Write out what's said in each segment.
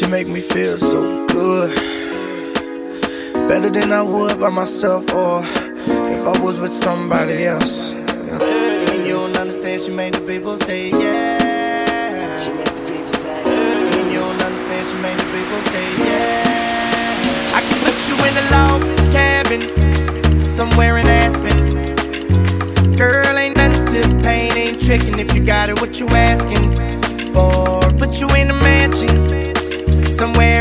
She make me feel so good. Better than I would by myself or if I was with somebody else. And you don't understand, she made the people say yeah. She make the people say And you don't understand, she made the people say yeah. I can put you in a log cabin somewhere in Aspen. Girl, ain't nothing to pain, ain't tricking if you got it, what you asking for? Put you in a mansion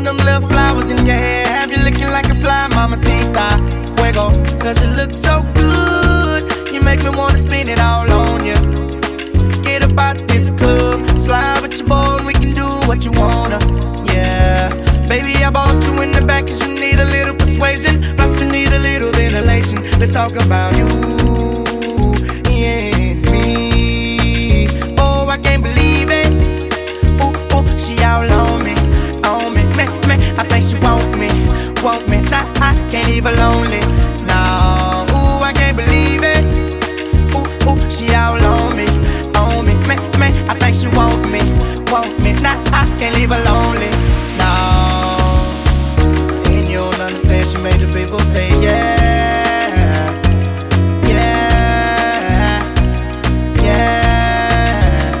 of them little flowers in your hair, have you looking like a fly, mamacita. Fuego, cause you look so good. You make me wanna spin it all on you. Get about this club, slide with your boy, and we can do what you wanna. Yeah, baby, I bought you in the back cause you need a little persuasion. Plus, you need a little ventilation. Let's talk about you the people say yeah, yeah, yeah.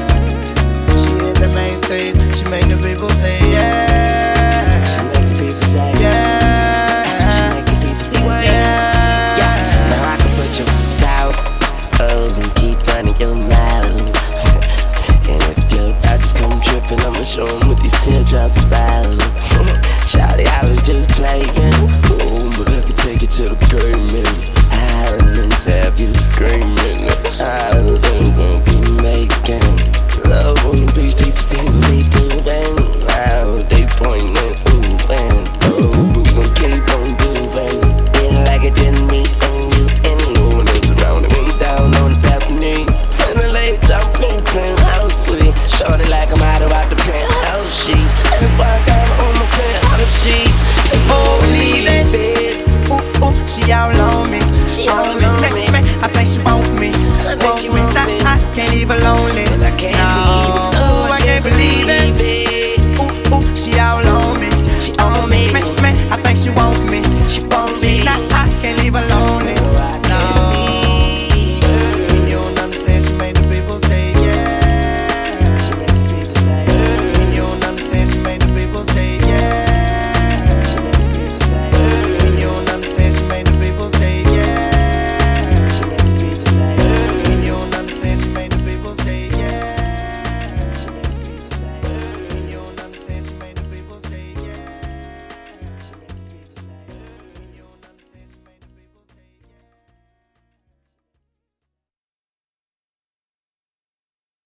She hit the main stage. She made the people say yeah. She make the people say Yeah. She make the people say Yeah. Yeah, now I can put your south oh, up and keep running your mouth. and if your doctors come tripping, I'ma show 'em what these teardrops fall.